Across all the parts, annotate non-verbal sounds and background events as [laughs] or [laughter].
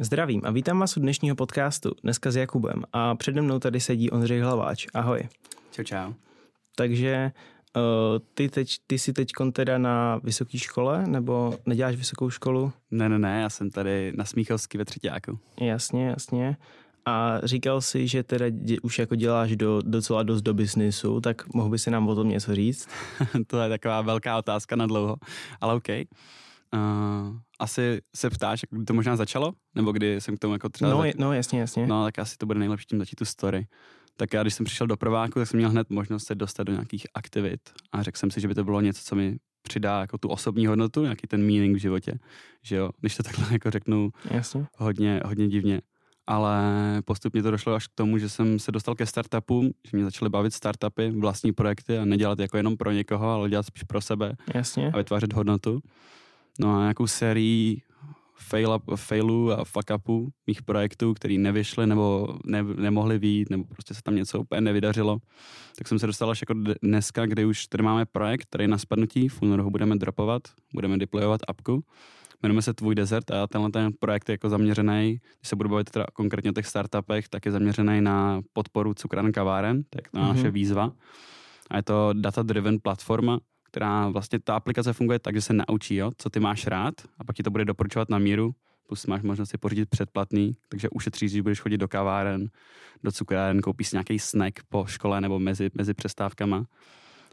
Zdravím a vítám vás u dnešního podcastu, dneska s Jakubem a přede mnou tady sedí Ondřej Hlaváč. Ahoj. Čau, čau. Takže uh, ty, teď, ty jsi teď teda na vysoké škole, nebo neděláš vysokou školu? Ne, ne, ne, já jsem tady na Smíchovský ve třetíku. Jasně, jasně. A říkal si, že teda dě, už jako děláš do, docela dost do biznisu, tak mohl by si nám o tom něco říct? [laughs] to je taková velká otázka na dlouho, ale OK. Uh, asi se ptáš, kdy to možná začalo? Nebo kdy jsem k tomu jako třeba... No, zač... no jasně, jasně. No, tak asi to bude nejlepší tím začít tu story. Tak já, když jsem přišel do prváku, tak jsem měl hned možnost se dostat do nějakých aktivit a řekl jsem si, že by to bylo něco, co mi přidá jako tu osobní hodnotu, nějaký ten meaning v životě, že jo, když to [laughs] takhle jako řeknu Jasně. hodně, hodně divně. Ale postupně to došlo až k tomu, že jsem se dostal ke startupům, že mě začaly bavit startupy, vlastní projekty a nedělat jako jenom pro někoho, ale dělat spíš pro sebe Jasně. a vytvářet hodnotu. No a nějakou sérii fail up, failů a fuck upů mých projektů, který nevyšly nebo ne, nemohly výjít, nebo prostě se tam něco úplně nevydařilo. Tak jsem se dostal až jako dneska, kdy už tady máme projekt, který na spadnutí, v únoru budeme dropovat, budeme deployovat apku. Jmenujeme se Tvůj desert a tenhle ten projekt je jako zaměřený, když se budu bavit teda konkrétně o těch startupech, tak je zaměřený na podporu cukran kaváren, tak to je naše mm-hmm. výzva. A je to data-driven platforma, která vlastně ta aplikace funguje tak, že se naučí, jo, co ty máš rád a pak ti to bude doporučovat na míru, plus máš možnost si pořídit předplatný, takže ušetříš, když budeš chodit do kaváren, do cukráren, koupíš nějaký snack po škole nebo mezi, mezi přestávkama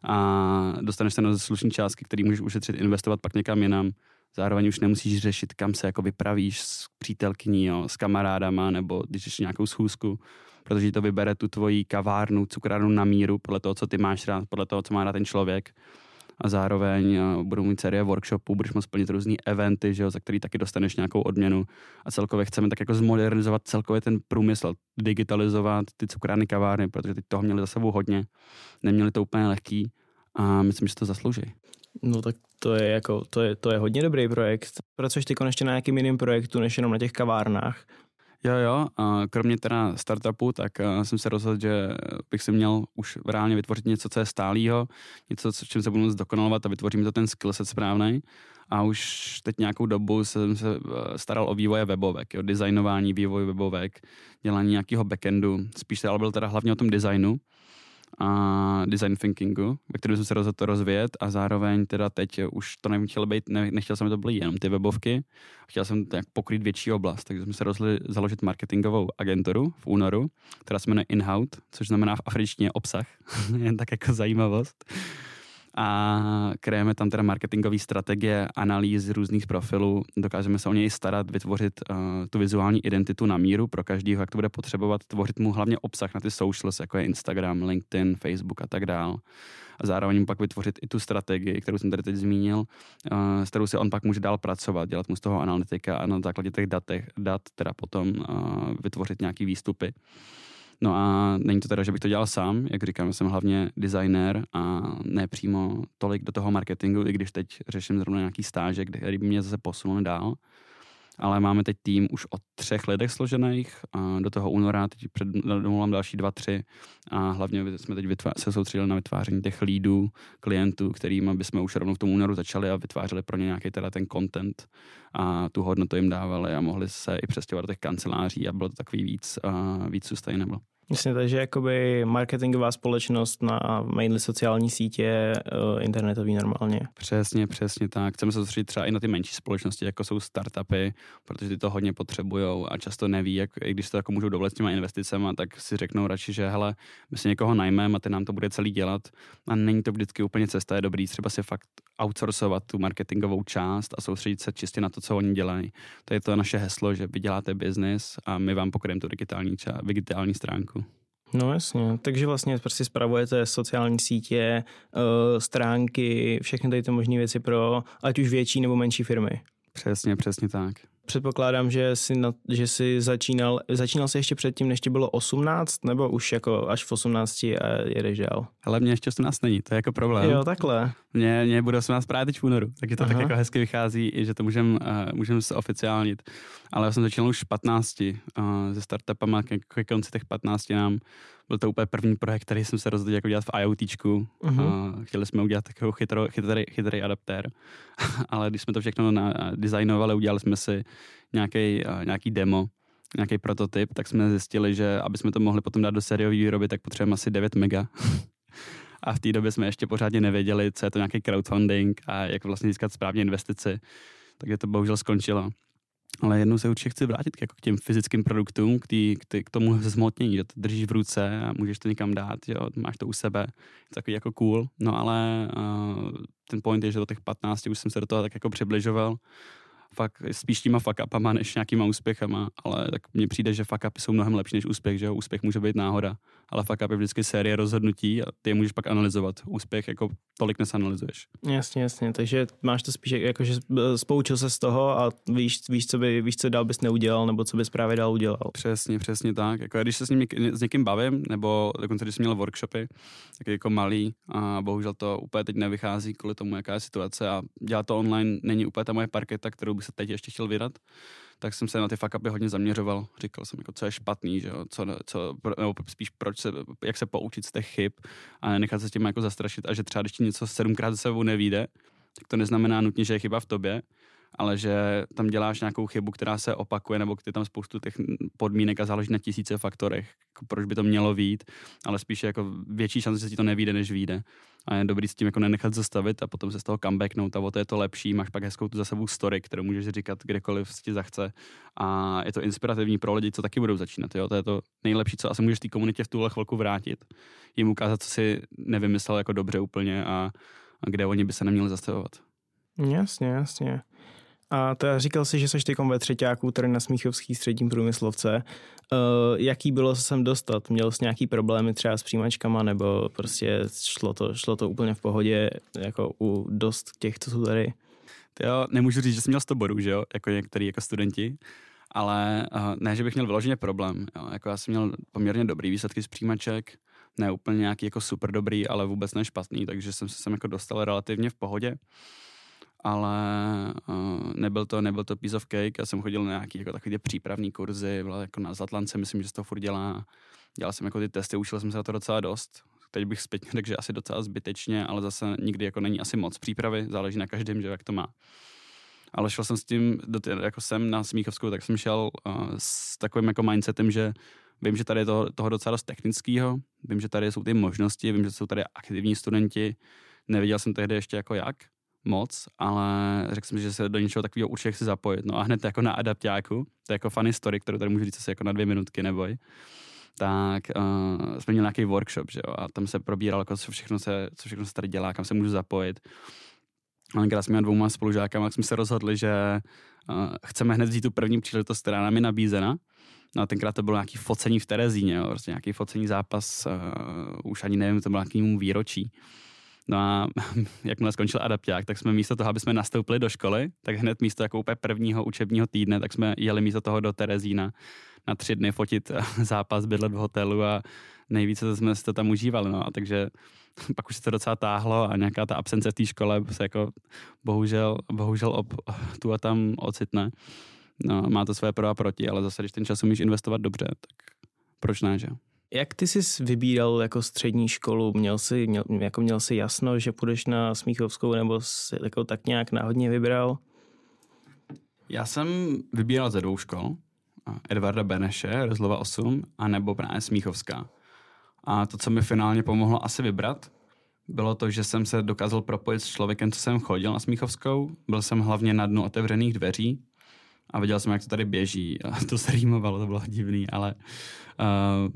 a dostaneš se na slušní částky, který můžeš ušetřit, investovat pak někam jinam. Zároveň už nemusíš řešit, kam se jako vypravíš s přítelkyní, jo, s kamarádama, nebo když jsi nějakou schůzku, protože to vybere tu tvoji kavárnu, cukrárnu na míru, podle toho, co ty máš rád, podle toho, co má rád ten člověk a zároveň budou mít série workshopů, budeš moct splnit různé eventy, že jo, za který taky dostaneš nějakou odměnu a celkově chceme tak jako zmodernizovat celkově ten průmysl, digitalizovat ty cukrárny kavárny, protože teď toho měli za sebou hodně, neměli to úplně lehký a myslím, že to zaslouží. No tak to je jako, to je, to je hodně dobrý projekt. Pracuješ ty konečně na nějakým jiným projektu, než jenom na těch kavárnách? Jo, jo, kromě teda startupu, tak jsem se rozhodl, že bych si měl už reálně vytvořit něco, co je stálýho, něco, s čím se budu zdokonalovat a vytvořím to ten skillset správný. A už teď nějakou dobu jsem se eh, staral o vývoje webovek, o designování vývoj webovek, dělání nějakého backendu. Spíš se ale byl teda hlavně o tom designu, a design thinkingu, ve kterém jsem se rozhodl to rozvíjet a zároveň teda teď už to nechtěl být, ne, nechtěl jsem, to být jenom ty webovky, chtěl jsem tak pokrýt větší oblast, takže jsme se rozhodli založit marketingovou agenturu v únoru, která se jmenuje Inhout, což znamená v afričtině obsah, [laughs] jen tak jako zajímavost a krejeme tam teda marketingové strategie, analýzy různých profilů, dokážeme se o něj starat, vytvořit uh, tu vizuální identitu na míru pro každého, jak to bude potřebovat, tvořit mu hlavně obsah na ty socials, jako je Instagram, LinkedIn, Facebook a tak dál. A zároveň pak vytvořit i tu strategii, kterou jsem tady teď zmínil, uh, s kterou se on pak může dál pracovat, dělat mu z toho analytika a na základě těch datech, dat teda potom uh, vytvořit nějaký výstupy. No a není to teda, že bych to dělal sám, jak říkám, jsem hlavně designer a ne přímo tolik do toho marketingu, i když teď řeším zrovna nějaký stáže, který by mě zase posunul dál. Ale máme teď tým už o třech lidech složených a do toho února teď předdomluvám další dva, tři a hlavně jsme teď se soustředili na vytváření těch lídů, klientů, kterým bychom už rovnou v tom únoru začali a vytvářeli pro ně nějaký teda ten content a tu hodnotu jim dávali a mohli se i přestěhovat do těch kanceláří a bylo to takový víc, uh, víc sustainable. Myslím, takže jakoby marketingová společnost na mainly sociální sítě, uh, internetový normálně. Přesně, přesně tak. Chceme se soustředit třeba i na ty menší společnosti, jako jsou startupy, protože ty to hodně potřebují a často neví, jak, i když to jako můžou dovolit s těma investicemi, tak si řeknou radši, že hele, my si někoho najmeme a ty nám to bude celý dělat. A není to vždycky úplně cesta, je dobrý třeba si fakt outsourcovat tu marketingovou část a soustředit se čistě na to, co oni dělají. To je to naše heslo, že vy děláte biznis a my vám pokryjeme tu digitální, ča- digitální stránku. No jasně, takže vlastně prostě spravujete sociální sítě, uh, stránky, všechny tady ty možné věci pro ať už větší nebo menší firmy. Přesně, přesně tak. Předpokládám, že jsi, na, že jsi začínal, začínal jsi ještě předtím, než ti bylo 18, nebo už jako až v 18 a jedeš dál? Ale mě ještě 18 není, to je jako problém. Jo, takhle. Mě, mě bude 18 právě teď v únoru, takže to Aha. tak jako hezky vychází, že to můžeme uh, můžem se oficiálnit. Ale já jsem začal už v 15 uh, se startupama, ke, ke konci těch 15 nám byl to úplně první projekt, který jsem se rozhodl jako dělat v IoTčku. Uh-huh. Uh, chtěli jsme udělat takovou chytro, chytrý, chytrý adaptér, [laughs] ale když jsme to všechno na, designovali, udělali jsme si nějaký, nějaký demo, nějaký prototyp, tak jsme zjistili, že aby jsme to mohli potom dát do sériové výroby, tak potřebujeme asi 9 mega. [laughs] a v té době jsme ještě pořádně nevěděli, co je to nějaký crowdfunding a jak vlastně získat správně investici. Takže to bohužel skončilo. Ale jednou se určitě chci vrátit k, jako k těm fyzickým produktům, k, tý, k, tý, k tomu zmotnění, že to držíš v ruce a můžeš to někam dát, jo, máš to u sebe, je takový jako cool, no ale uh, ten point je, že do těch 15 už jsem se do toho tak jako přibližoval fakt spíš těma fuck upama než nějakýma úspěchama, ale tak mně přijde, že fuck upy jsou mnohem lepší než úspěch, že jo? úspěch může být náhoda, ale fuck up je vždycky série rozhodnutí a ty je můžeš pak analyzovat. Úspěch jako tolik nesanalizuješ. Jasně, jasně, takže máš to spíš jako, že spoučil se z toho a víš, víš, co, by, víš, co dál bys neudělal, nebo co bys právě dál udělal. Přesně, přesně tak. Jako, když se s, ním, s někým bavím, nebo dokonce když jsem měl workshopy, tak jako malý a bohužel to úplně teď nevychází kvůli tomu, jaká je situace a dělat to online není úplně ta moje parketa, kterou by se teď ještě chtěl vydat, tak jsem se na ty fuck upy hodně zaměřoval. Říkal jsem, jako, co je špatný, že jo? Co, co, nebo spíš proč se, jak se poučit z těch chyb a nechat se s tím jako zastrašit a že třeba když ti něco sedmkrát za sebou nevíde, tak to neznamená nutně, že je chyba v tobě, ale že tam děláš nějakou chybu, která se opakuje, nebo ty tam spoustu těch podmínek a záleží na tisíce faktorech, jako proč by to mělo vít, ale spíše jako větší šance, že ti to nevíde, než vyjde. A je dobrý s tím jako nenechat zastavit a potom se z toho comebacknout a o to je to lepší. Máš pak hezkou tu za sebou story, kterou můžeš říkat kdekoliv si ti zachce. A je to inspirativní pro lidi, co taky budou začínat. Jo? To je to nejlepší, co asi můžeš té komunitě v tuhle chvilku vrátit. Jim ukázat, co si nevymyslel jako dobře úplně a, a kde oni by se neměli zastavovat. Jasně, jasně. A to říkal si, že jsi teď ve třetíku, tady na Smíchovský středním průmyslovce. Uh, jaký bylo se sem dostat? Měl jsi nějaký problémy třeba s přijímačkama, nebo prostě šlo to, šlo to úplně v pohodě, jako u dost těch, co jsou tady? Jo, nemůžu říct, že jsem měl 100 bodů, že jo, jako některý jako studenti, ale uh, ne, že bych měl vyloženě problém. Jo. Jako já jsem měl poměrně dobrý výsledky z přijímaček, ne úplně nějaký jako super dobrý, ale vůbec ne špatný, takže jsem se sem jako dostal relativně v pohodě ale uh, nebyl, to, nebyl to piece of cake. Já jsem chodil na nějaký jako takový přípravní kurzy, byla jako na Zatlance, myslím, že se to furt dělá. Dělal jsem jako ty testy, učil jsem se na to docela dost. Teď bych zpětně [laughs] řekl, že asi docela zbytečně, ale zase nikdy jako není asi moc přípravy, záleží na každém, že jak to má. Ale šel jsem s tím, do tě, jako jsem na Smíchovskou, tak jsem šel uh, s takovým jako mindsetem, že vím, že tady je toho, toho docela dost technického, vím, že tady jsou ty možnosti, vím, že jsou tady aktivní studenti, nevěděl jsem tehdy ještě jako jak, moc, ale řekl jsem, že se do něčeho takového určitě chci zapojit. No a hned jako na adaptáku, to je jako funny story, kterou tady můžu říct asi jako na dvě minutky, neboj, tak uh, jsme měli nějaký workshop, že jo, a tam se probíralo, jako, co, všechno se, co všechno se tady dělá, kam se můžu zapojit. A tenkrát jsme dvouma spolužákama, tak jsme se rozhodli, že uh, chceme hned vzít tu první příležitost, která nám je nabízena. No a tenkrát to bylo nějaký focení v Terezíně, jo, prostě nějaký focení zápas, uh, už ani nevím, to bylo nějaký výročí. No a [laughs] jakmile skončil adapták, tak jsme místo toho, aby jsme nastoupili do školy, tak hned místo jako úplně prvního učebního týdne, tak jsme jeli místo toho do Terezína na tři dny fotit [laughs] zápas, bydlet v hotelu a nejvíce jsme si to tam užívali. No. A takže [laughs] pak už se to docela táhlo a nějaká ta absence v té škole se jako bohužel, bohužel ob, tu a tam ocitne. No, má to své pro a proti, ale zase, když ten čas umíš investovat dobře, tak proč ne, že? Jak ty jsi vybíral jako střední školu? Měl jsi, měl, jako měl jsi jasno, že půjdeš na Smíchovskou nebo jsi jako tak nějak náhodně vybral? Já jsem vybíral ze dvou škol. Edvarda Beneše, Rozlova 8, a nebo právě Smíchovská. A to, co mi finálně pomohlo asi vybrat, bylo to, že jsem se dokázal propojit s člověkem, co jsem chodil na Smíchovskou. Byl jsem hlavně na dnu otevřených dveří a viděl jsem, jak to tady běží. A [laughs] to se rýmovalo, to bylo divný, ale uh,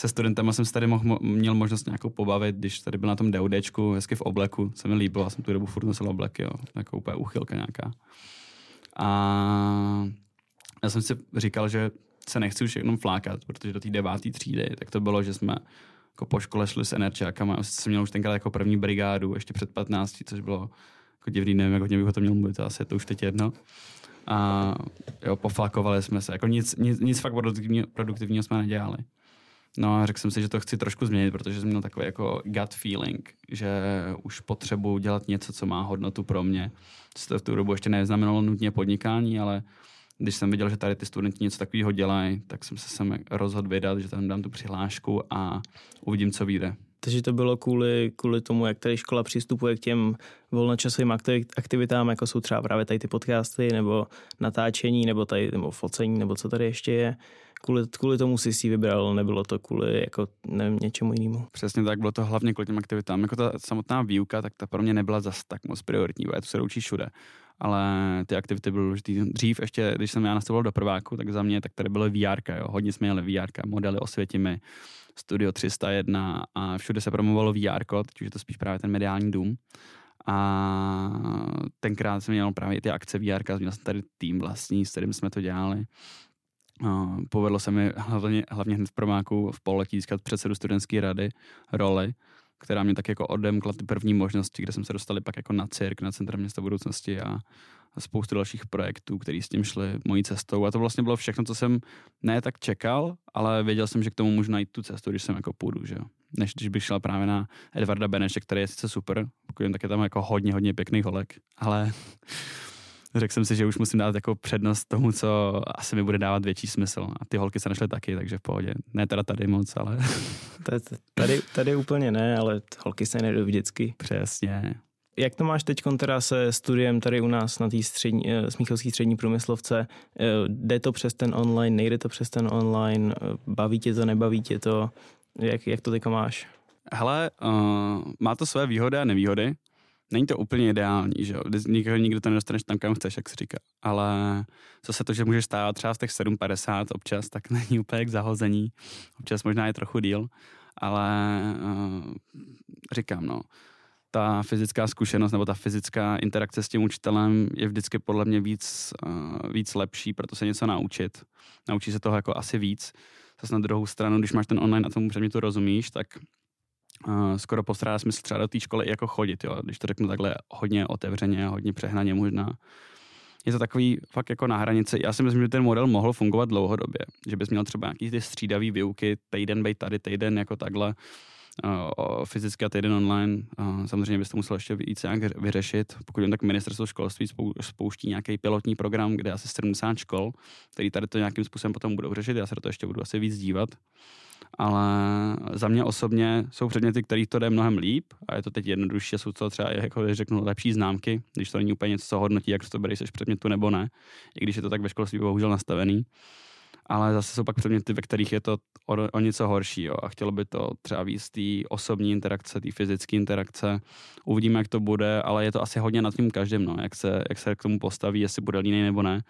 se studentama jsem se tady mohl, měl možnost nějakou pobavit, když tady byl na tom DUDčku, hezky v obleku, se mi líbilo, já jsem tu dobu furt nosil obleky, jo, jako úplně uchylka nějaká. A já jsem si říkal, že se nechci už jenom flákat, protože do té deváté třídy, tak to bylo, že jsme jako po škole šli s enerčákama, já jsem měl už tenkrát jako první brigádu, ještě před 15, což bylo jako divný, nevím, jak hodně bych o tom měl mluvit, asi je to už teď jedno. A jo, poflakovali jsme se, jako nic, nic, nic fakt produktivního, produktivního jsme nedělali. No a řekl jsem si, že to chci trošku změnit, protože jsem měl takový jako gut feeling, že už potřebuji dělat něco, co má hodnotu pro mě. Co to v tu dobu ještě neznamenalo nutně podnikání, ale když jsem viděl, že tady ty studenti něco takového dělají, tak jsem se sem rozhodl vydat, že tam dám tu přihlášku a uvidím, co vyjde. Takže to bylo kvůli, kvůli tomu, jak tady škola přistupuje k těm volnočasovým aktivitám, jako jsou třeba právě tady ty podcasty, nebo natáčení, nebo tady, nebo focení, nebo co tady ještě je. Kvůli, kvůli tomu si si vybral, nebylo to kvůli jako nevím, něčemu jinému. Přesně tak, bylo to hlavně kvůli těm aktivitám. Jako ta samotná výuka, tak ta pro mě nebyla zas tak moc prioritní, je to se učí všude. Ale ty aktivity byly důležité. Dřív ještě, když jsem já nastupoval do prváku, tak za mě tak tady bylo VR, jo. hodně jsme jeli VR, modely osvětimi, Studio 301 a všude se promovalo VR, teď už je to spíš právě ten mediální dům. A tenkrát jsem měl právě ty akce VR, měl jsem tady tým vlastní, s kterým jsme to dělali. Povedlo se mi hlavně, hlavně hned v promáku v pololetí získat předsedu studentské rady roli, která mě tak jako odemkla ty první možnosti, kde jsem se dostali pak jako na cirk, na Centrum města budoucnosti a, a spoustu dalších projektů, které s tím šly mojí cestou. A to vlastně bylo všechno, co jsem ne tak čekal, ale věděl jsem, že k tomu můžu najít tu cestu, když jsem jako půjdu, že jo. Než když bych šel právě na Edvarda Beneše, který je sice super, pokud jen tak je tam jako hodně, hodně pěkných holek, ale řekl jsem si, že už musím dát jako přednost tomu, co asi mi bude dávat větší smysl. A ty holky se našly taky, takže v pohodě. Ne teda tady moc, ale... [laughs] tady, tady úplně ne, ale holky se nejdou vždycky. Přesně. Jak to máš teď teda se studiem tady u nás na té střední, eh, Smíchovské střední průmyslovce? Eh, jde to přes ten online, nejde to přes ten online? Eh, baví tě to, nebaví tě to? Jak, jak to teďka máš? Hele, uh, má to své výhody a nevýhody není to úplně ideální, že jo, nikdo, nikdo to nedostaneš tam, kam chceš, jak se říká, ale zase to, že můžeš stát třeba v těch 7.50 občas, tak [laughs] není úplně k zahození, občas možná je trochu díl, ale uh, říkám, no, ta fyzická zkušenost nebo ta fyzická interakce s tím učitelem je vždycky podle mě víc, uh, víc lepší, proto se něco naučit. Naučí se toho jako asi víc. Zase na druhou stranu, když máš ten online a tomu předmětu rozumíš, tak uh, skoro postrádá smysl třeba do té školy jako chodit, jo, když to řeknu takhle hodně otevřeně a hodně přehnaně možná. Je to takový fakt jako na hranici. Já si myslím, že ten model mohl fungovat dlouhodobě. Že bys měl třeba nějaký ty střídavý výuky, týden bej tady, týden jako takhle, uh, fyzicky a týden online. Uh, samozřejmě byste musel ještě víc nějak vyřešit. Pokud jen tak ministerstvo školství spouští nějaký pilotní program, kde asi 70 škol, který tady to nějakým způsobem potom budou řešit. Já se do toho ještě budu asi víc dívat ale za mě osobně jsou předměty, kterých to jde mnohem líp a je to teď jednodušší, jsou to třeba, jako řeknu, lepší známky, když to není úplně něco, co hodnotí, jak to bereš z předmětu nebo ne, i když je to tak ve školství bohužel nastavený. Ale zase jsou pak předměty, ve kterých je to o, o něco horší jo, a chtělo by to třeba víc té osobní interakce, té fyzické interakce. Uvidíme, jak to bude, ale je to asi hodně nad tím každým, no, jak, se, jak se k tomu postaví, jestli bude línej nebo ne.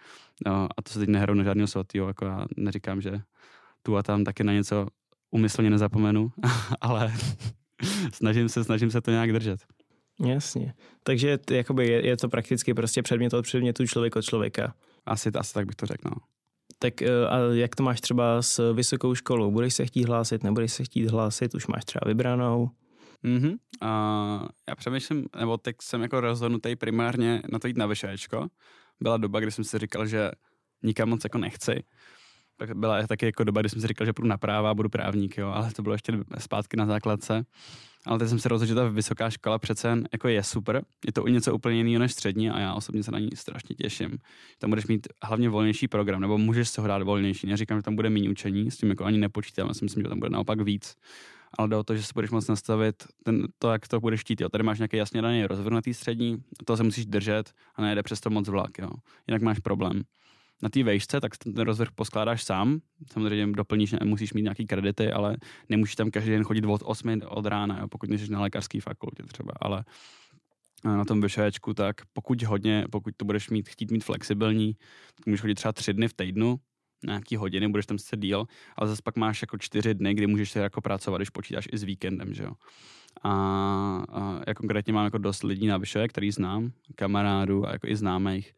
No, a to se teď nehrou na žádného svatého, jako já neříkám, že tu a tam taky na něco umyslně nezapomenu, [laughs] ale [laughs] snažím se, snažím se to nějak držet. Jasně. Takže jakoby je, je to prakticky prostě předmět od předmětu, člověk od člověka. Asi, asi tak bych to řekl, no. Tak eh, a jak to máš třeba s vysokou školou? Budeš se chtít hlásit, nebudeš se chtít hlásit, už máš třeba vybranou? Mhm. A já přemýšlím, nebo teď jsem jako rozhodnutý primárně na to jít na vyšéčko. Byla doba, kdy jsem si říkal, že nikam moc jako nechci tak byla taky jako doba, kdy jsem si říkal, že půjdu na práva a budu právník, jo, ale to bylo ještě zpátky na základce. Ale teď jsem se rozhodl, že ta vysoká škola přece jako je super. Je to něco úplně jiného než střední a já osobně se na ní strašně těším. Tam budeš mít hlavně volnější program, nebo můžeš se ho dát volnější. Neříkám, že tam bude méně učení, s tím jako ani nepočítám, já si myslím, že tam bude naopak víc. Ale jde o to, že se budeš moct nastavit ten, to, jak to budeš chtít. Jo. Tady máš nějaký jasně daný rozvrhnutý střední, to se musíš držet a nejde přes to moc vlak. Jo. Jinak máš problém na té vejšce, tak ten rozvrh poskládáš sám. Samozřejmě doplníš, musíš mít nějaký kredity, ale nemůžeš tam každý den chodit od 8 od rána, jo, pokud nejsi na lékařské fakultě třeba. Ale na tom vyšéčku, tak pokud hodně, pokud to budeš mít, chtít mít flexibilní, tak můžeš chodit třeba tři dny v týdnu, nějaký hodiny, budeš tam sice díl, ale zase pak máš jako čtyři dny, kdy můžeš se jako pracovat, když počítáš i s víkendem, že jo. A, a já konkrétně mám jako dost lidí na Vyšové, který znám, kamarádů a jako i známých,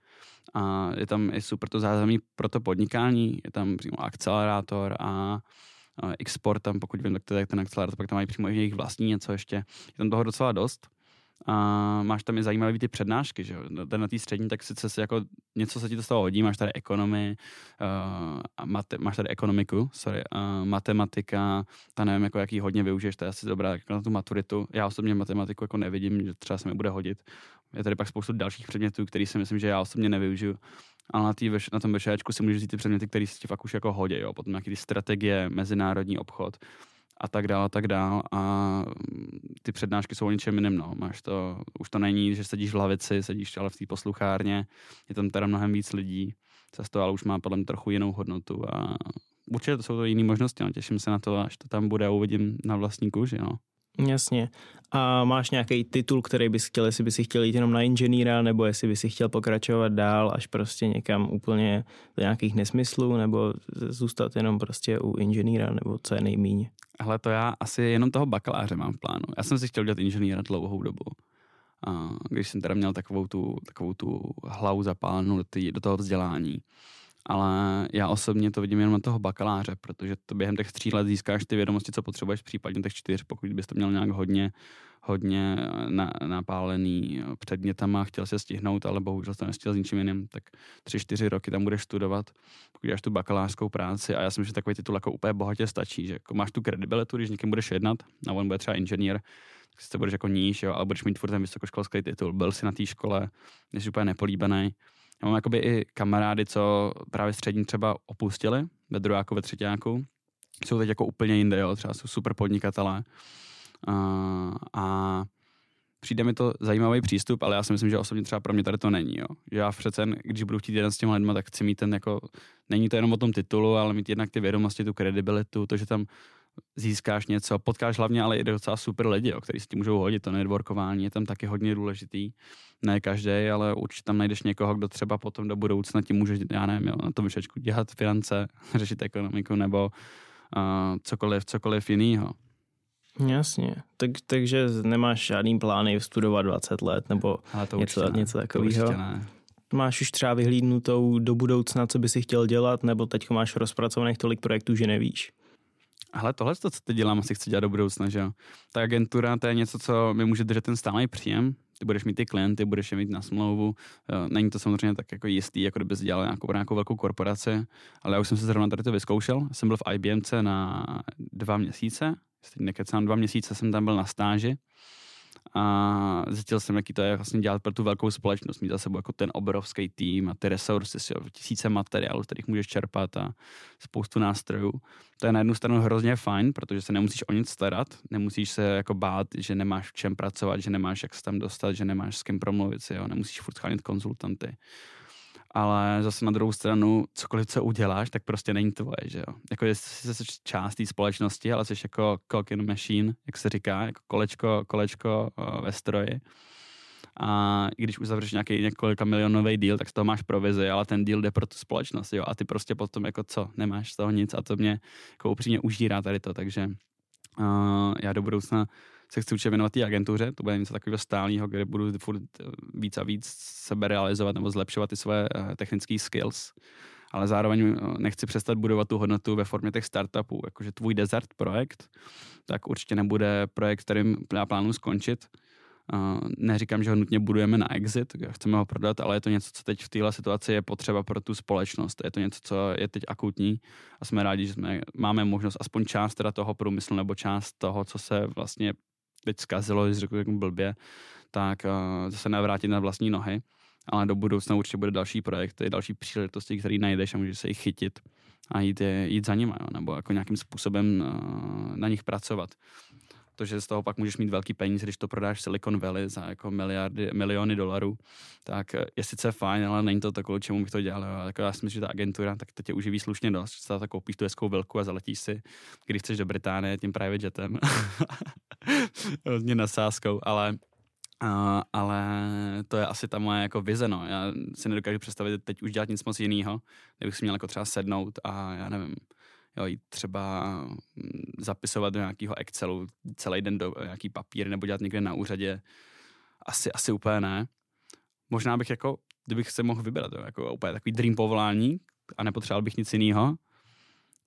a je tam i super to zázemí pro to podnikání, je tam přímo akcelerátor a, Export tam, pokud vím, tak to je ten akcelerátor, pak tam mají přímo jejich vlastní něco ještě. Je tam toho docela dost. A máš tam i zajímavé ty přednášky, že jo. Na té střední, tak sice si jako něco se ti to toho hodí, máš tady ekonomii, uh, a mate, máš tady ekonomiku, sorry, uh, matematika, ta nevím, jako jaký hodně využiješ, to je asi dobrá jako na tu maturitu. Já osobně matematiku jako nevidím, že třeba se mi bude hodit. Je tady pak spoustu dalších předmětů, který si myslím, že já osobně nevyužiju. Ale na, tý, na tom vešéčku si můžeš vzít ty předměty, které si ti fakt už jako hodí, jo. Potom nějaký ty strategie, mezinárodní obchod. A tak dál a tak dál a ty přednášky jsou o něčem jiném, no. Máš to, už to není, že sedíš v lavici, sedíš ale v té posluchárně, je tam teda mnohem víc lidí, to ale už má podle mě trochu jinou hodnotu a určitě to jsou to jiné možnosti, no. těším se na to, až to tam bude a uvidím na vlastní kůži, no. Jasně. A máš nějaký titul, který bys chtěl, jestli bys chtěl jít jenom na inženýra, nebo jestli bys chtěl pokračovat dál až prostě někam úplně do nějakých nesmyslů, nebo zůstat jenom prostě u inženýra, nebo co je nejmíň? Ale to já asi jenom toho bakaláře mám v plánu. Já jsem si chtěl dělat inženýra dlouhou dobu. A když jsem teda měl takovou tu, takovou tu hlavu zapálenou do, tý, do toho vzdělání ale já osobně to vidím jenom na toho bakaláře, protože to během těch tří let získáš ty vědomosti, co potřebuješ, případně těch čtyř, pokud bys to měl nějak hodně, hodně na, napálený předmětama, chtěl se stihnout, ale bohužel to nestihl s ničím jiným, tak tři, čtyři roky tam budeš studovat, pokud děláš tu bakalářskou práci. A já si myslím, že takový titul jako úplně bohatě stačí, že jako máš tu kredibilitu, když někým budeš jednat a on bude třeba inženýr, tak si to budeš jako níž, jo, ale budeš mít furt ten vysokoškolský titul, byl si na té škole, jsi úplně nepolíbený, já mám jakoby i kamarády, co právě střední třeba opustili ve druháku, ve třetíku. Jsou teď jako úplně jinde, jo, třeba jsou super podnikatelé. A, a přijde mi to zajímavý přístup, ale já si myslím, že osobně třeba pro mě tady to není. Jo. Já přece, když budu chtít jeden s těmi lidmi, tak chci mít ten jako, není to jenom o tom titulu, ale mít jednak ty vědomosti, tu kredibilitu, to, že tam získáš něco, potkáš hlavně ale i docela super lidi, o který si ti můžou hodit, to networkování je tam taky hodně důležitý. Ne každý, ale určitě tam najdeš někoho, kdo třeba potom do budoucna ti může, já nevím, jo, na tom vyšečku dělat finance, [laughs] řešit ekonomiku nebo uh, cokoliv, cokoliv jiného. Jasně, tak, takže nemáš žádný plány studovat 20 let nebo něco, něco takového? Máš už třeba vyhlídnutou do budoucna, co by si chtěl dělat, nebo teď máš rozpracovaných tolik projektů, že nevíš? Ale tohle, co teď dělám, asi chci dělat do budoucna, že jo. Ta agentura, to je něco, co mi může držet ten stálý příjem. Ty budeš mít ty klienty, budeš je mít na smlouvu. Není to samozřejmě tak jako jistý, jako kdybys dělal nějakou, nějakou velkou korporaci, ale já už jsem se zrovna tady to vyzkoušel. Jsem byl v IBMC na dva měsíce, jestli nekecám, dva měsíce jsem tam byl na stáži a zjistil jsem, jaký to je vlastně dělat pro tu velkou společnost, mít za sebou jako ten obrovský tým a ty resursy, tisíce materiálů, kterých můžeš čerpat a spoustu nástrojů. To je na jednu stranu hrozně fajn, protože se nemusíš o nic starat, nemusíš se jako bát, že nemáš v čem pracovat, že nemáš jak se tam dostat, že nemáš s kým promluvit jo, nemusíš furt konzultanty ale zase na druhou stranu, cokoliv, co uděláš, tak prostě není tvoje, že jo. Jako jsi část té společnosti, ale jsi jako cock in machine, jak se říká, jako kolečko, kolečko uh, ve stroji. A i když uzavřeš nějaký několika milionový deal, tak z toho máš provizi, ale ten deal jde pro tu společnost, jo. A ty prostě potom jako co, nemáš z toho nic a to mě jako upřímně užírá tady to, takže uh, já do budoucna se chci určitě věnovat té agentuře, to bude něco takového stálého, kde budu furt eh, víc a víc sebe realizovat nebo zlepšovat ty své eh, technické skills ale zároveň eh, nechci přestat budovat tu hodnotu ve formě těch startupů. Jakože tvůj desert projekt, tak určitě nebude projekt, kterým já plánuji skončit. neříkám, že ho nutně budujeme na exit, chceme ho prodat, ale je to něco, co teď v téhle situaci je potřeba pro tu společnost. Je to něco, co je teď akutní a jsme rádi, že jsme, máme možnost aspoň část teda toho průmyslu nebo část toho, co se vlastně teď zkazilo, když řekl blbě, tak uh, zase navrátit na vlastní nohy. Ale do budoucna určitě bude další projekty, další příležitosti, které najdeš a můžeš se jich chytit a jít, jít za nimi, nebo jako nějakým způsobem uh, na nich pracovat. To, že z toho pak můžeš mít velký peníze, když to prodáš Silicon Valley za jako miliardy, miliony dolarů, tak eh, je sice fajn, ale není to to, kvůli čemu bych to dělal. Jo. Jako já si myslím, že ta agentura, tak to tě uživí slušně dost, že tak koupíš tu hezkou velkou a zaletíš si, když chceš do Británie tím private jetem. [laughs] Hodně nasázkou, ale Uh, ale to je asi ta moje jako vize, no. Já si nedokážu představit teď už dělat nic moc jiného, kdybych si měl jako třeba sednout a já nevím, jo, jít třeba mm, zapisovat do nějakého Excelu celý den do nějaký papír nebo dělat někde na úřadě. Asi, asi úplně ne. Možná bych jako, kdybych se mohl vybrat, jo, jako úplně takový dream povolání a nepotřeboval bych nic jiného,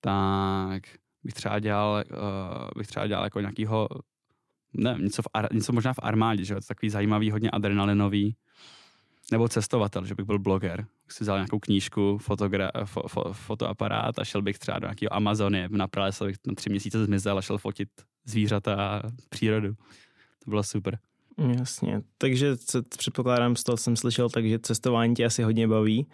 tak bych třeba dělal, uh, bych třeba dělal jako nějakýho, ne, něco, v, něco možná v armádě, že jo, takový zajímavý, hodně adrenalinový, nebo cestovatel, že bych byl bloger. Bych si vzal nějakou knížku, fotogra- fo- fo- fotoaparát a šel bych třeba do nějakého Amazonie, na pralesa bych na tři měsíce zmizel a šel fotit zvířata a přírodu. To bylo super. Jasně, takže předpokládám, z toho jsem slyšel, takže cestování tě asi hodně baví.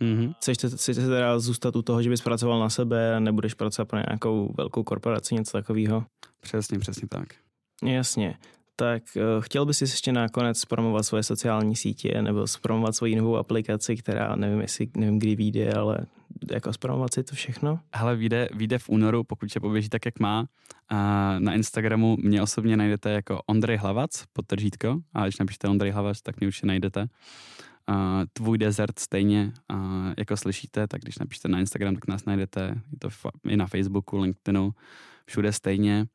Mm-hmm. Chceš, chceš teda zůstat u toho, že bys pracoval na sebe a nebudeš pracovat pro nějakou velkou korporaci, něco takového? Přesně, přesně tak. Jasně. Tak uh, chtěl bys ještě nakonec promovat svoje sociální sítě nebo zpromovat svoji novou aplikaci, která nevím, jestli nevím, kdy vyjde, ale jako zpromovat si to všechno? Hele, vyjde, vyjde v únoru, pokud se poběží tak, jak má. A na Instagramu mě osobně najdete jako Ondrej Hlavac, podtržítko, a když napíšete Ondrej Hlavac, tak mě určitě najdete. Uh, tvůj desert stejně, uh, jako slyšíte, tak když napíšete na Instagram, tak nás najdete, je to i na Facebooku, LinkedInu, všude stejně.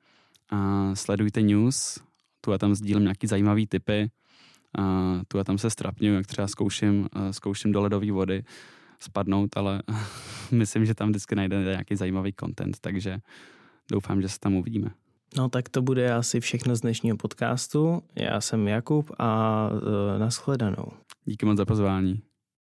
Uh, sledujte news, tu a tam sdílím nějaký zajímavý typy, uh, tu a tam se strapňuju, jak třeba zkouším, zkouším do ledové vody spadnout, ale [laughs] myslím, že tam vždycky najdete nějaký zajímavý content, takže doufám, že se tam uvidíme. No tak to bude asi všechno z dnešního podcastu. Já jsem Jakub a uh, nashledanou. Díky moc za pozvání.